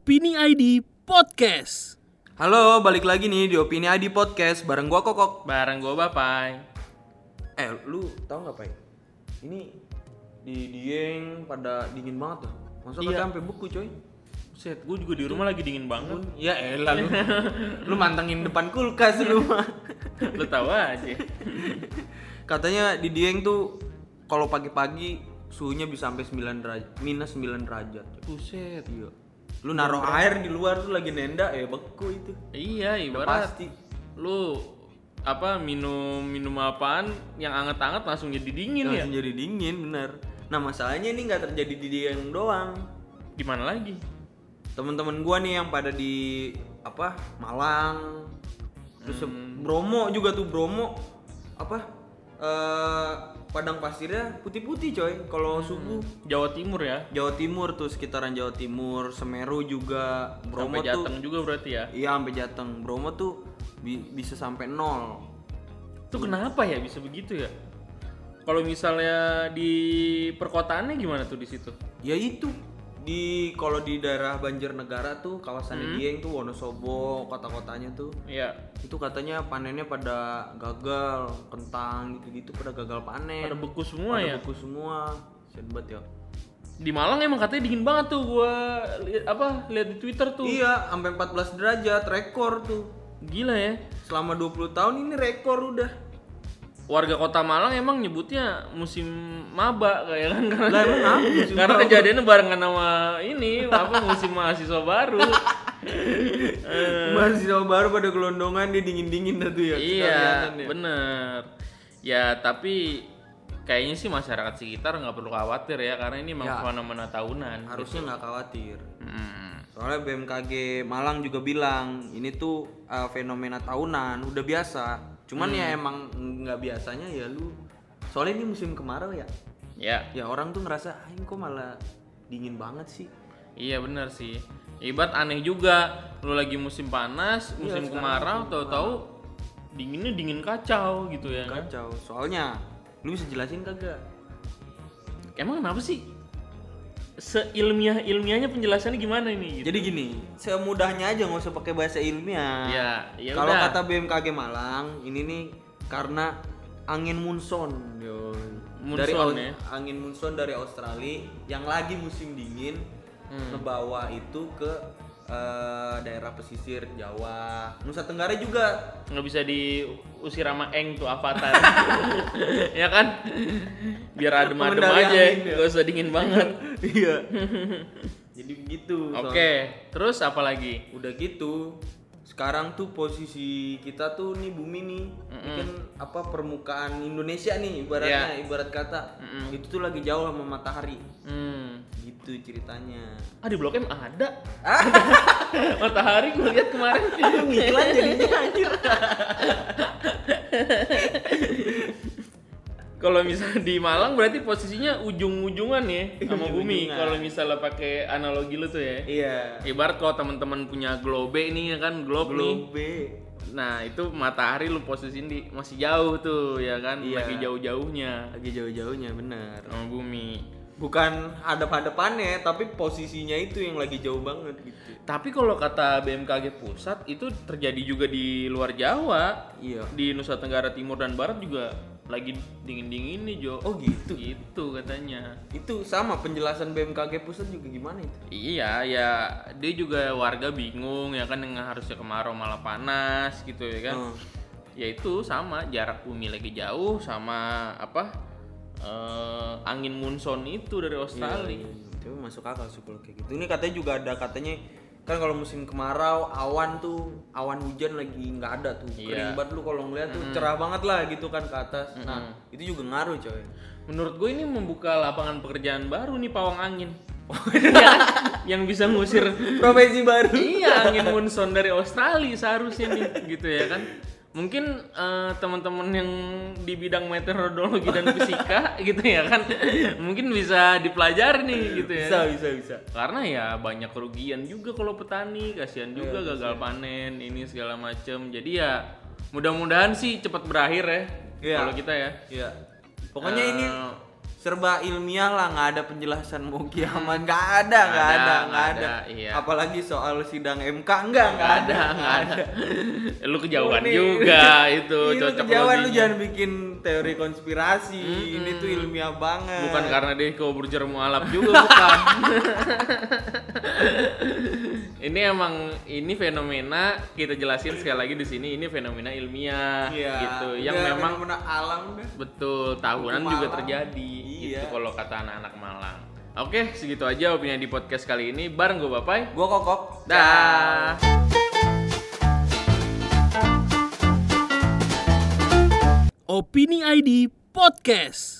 Opini ID Podcast. Halo, balik lagi nih di Opini ID Podcast bareng gua Kokok. Bareng gue Bapai. Eh, lu tahu nggak, Pai? Ini di Dieng pada dingin banget tuh. Masa Iya. sampai beku, coy? Set, gue juga di rumah lagi dingin banget. Ya elah lu. lu mantengin depan kulkas lu mah. Lo tahu aja. Katanya di Dieng tuh kalau pagi-pagi suhunya bisa sampai 9 derajat, minus 9 derajat. Buset. Iya. Lu naruh air di luar tuh lagi nenda ya beku itu. Iya, Udah ibarat pasti. lu apa minum minum apaan yang anget-anget langsung jadi dingin ya? Langsung jadi dingin, bener. Nah masalahnya ini nggak terjadi di Dieng doang. Gimana lagi? teman-teman gua nih yang pada di apa Malang terus Hmm. Bromo juga tuh Bromo apa eh padang pasirnya putih-putih coy kalau Hmm. subuh Jawa Timur ya? Jawa Timur tuh sekitaran Jawa Timur Semeru juga Bromo Sampai tuh Jateng juga berarti ya? iya sampai Jateng Bromo tuh bi- bisa sampai nol Itu kenapa ya bisa begitu ya? Kalau misalnya di perkotaannya gimana tuh di situ? ya itu di kalau di daerah Banjarnegara tuh kawasan Hmm. Dieng tuh Wonosobo kota-kotanya tuh Iya. itu katanya panennya pada gagal kentang gitu-gitu pada gagal panen Pada beku semua Pada ya? beku semua sedbat ya Di Malang emang katanya dingin banget tuh gua lihat apa lihat di Twitter tuh. iya sampai 14 derajat rekor tuh Gila ya. selama 20 tahun ini rekor udah warga kota Malang emang nyebutnya musim maba kayak kan karena, Lah, emang apa musim karena maba? kejadiannya barengan sama ini apa musim mahasiswa baru masih sama baru pada gelondongan dia dingin dingin tuh ya iya ya. bener ya tapi kayaknya sih masyarakat sekitar nggak perlu khawatir ya karena ini memang Ya. fenomena tahunan harusnya nggak khawatir Hmm. soalnya BMKG Malang juga bilang ini tuh uh, fenomena tahunan udah biasa cuman Hmm. ya emang nggak biasanya ya lu soalnya ini musim kemarau ya. Ya. Ya orang tuh ngerasa ah ini kok malah dingin banget sih. Iya bener sih. Ibarat aneh juga lu lagi musim panas Iya, musim kemarau tahu-tahu dinginnya dingin kacau gitu ya kan. Kacau. Soalnya lu bisa jelasin kagak? Emang kenapa sih? Seilmiah ilmiahnya penjelasannya gimana ini? Gitu? jadi gini semudahnya aja nggak usah pakai bahasa ilmiah Ya, ya kalau kata BMKG Malang ini nih karena angin monsoon yo dari ya? angin monsoon dari Australia yang lagi musim dingin Hmm. ngebawa itu ke eh, daerah pesisir Jawa Nusa Tenggara juga nggak bisa diusir sama Eng tuh avatar, ya kan? Biar adem-adem aja, angin, ya. gak usah dingin banget. Iya jadi begitu Oke, soalnya. terus apa lagi? udah gitu sekarang tuh posisi kita tuh nih bumi nih ini kan apa permukaan Indonesia nih ibaratnya Iya. ibarat kata itu tuh lagi jauh sama matahari Hmm. gitu ceritanya Ah di Blok M ada. Matahari gue lihat kemarin. ngiklan jadinya anjir Kalau misalnya di Malang berarti posisinya ujung-ujungan ya sama bumi. Kalau misalnya pakai analogi lu tuh ya. iya Ibarat kalau teman-teman punya globe ini ya kan globe, nih. globe Nah, itu matahari lu posisiin di masih jauh tuh ya kan, Iya. lagi jauh-jauhnya lagi jauh-jauhnya bener sama bumi. bukan hadap-hadapannya tapi posisinya itu yang lagi jauh banget gitu Tapi kalau kata BMKG pusat itu terjadi juga di luar Jawa. iya Di Nusa Tenggara Timur dan Barat juga lagi dingin-dingin nih, Jo. oh gitu Gitu katanya. itu sama penjelasan BMKG pusat juga gimana itu Iya, ya dia juga warga bingung ya kan yang harusnya kemarau malah panas gitu ya kan. Hmm. Ya itu sama jarak bumi lagi jauh sama apa eh, angin monsoon itu dari Australia. Itu masuk akal sih kalau kayak gitu. Ini katanya juga ada katanya kan kalau musim kemarau awan tuh awan hujan lagi nggak ada tuh Iya. kering banget lu kalau ngeliat tuh cerah banget lah gitu kan ke atas nah itu juga ngaruh coy Menurut gue ini membuka lapangan pekerjaan baru nih pawang angin. Yang bisa ngusir profesi baru iya angin monsoon dari Australia seharusnya nih gitu ya kan. Mungkin eh, teman-teman yang di bidang meteorologi dan fisika gitu ya kan mungkin bisa dipelajari nih gitu ya. bisa bisa bisa karena ya banyak kerugian juga kalau petani kasihan juga Iya, gagal panen ini segala macem jadi ya mudah-mudahan sih cepat berakhir ya Iya. kalau kita ya Iya. Pokoknya ini Eh, serba ilmiah lah nggak ada penjelasan mau kiamat. Nggak ada nggak ada ada, nggak ada, ada, iya. apalagi soal sidang MK enggak nggak ada nggak ada. lu kejauhan juga itu Ih, lu cocok kejauhan lu jangan bikin teori konspirasi. Ini tuh ilmiah banget. Bukan karena dia kubur mualaf juga bukan. Ini emang ini fenomena kita jelasin sekali lagi di sini ini fenomena ilmiah Iya, gitu. yang udah memang fenomena alam dah betul tahunan juga terjadi Iya. gitu kalau kata anak-anak Malang. Oke segitu aja opini di podcast kali ini. Bareng gue Bapai gua kokok. Dah Opini ID Podcast.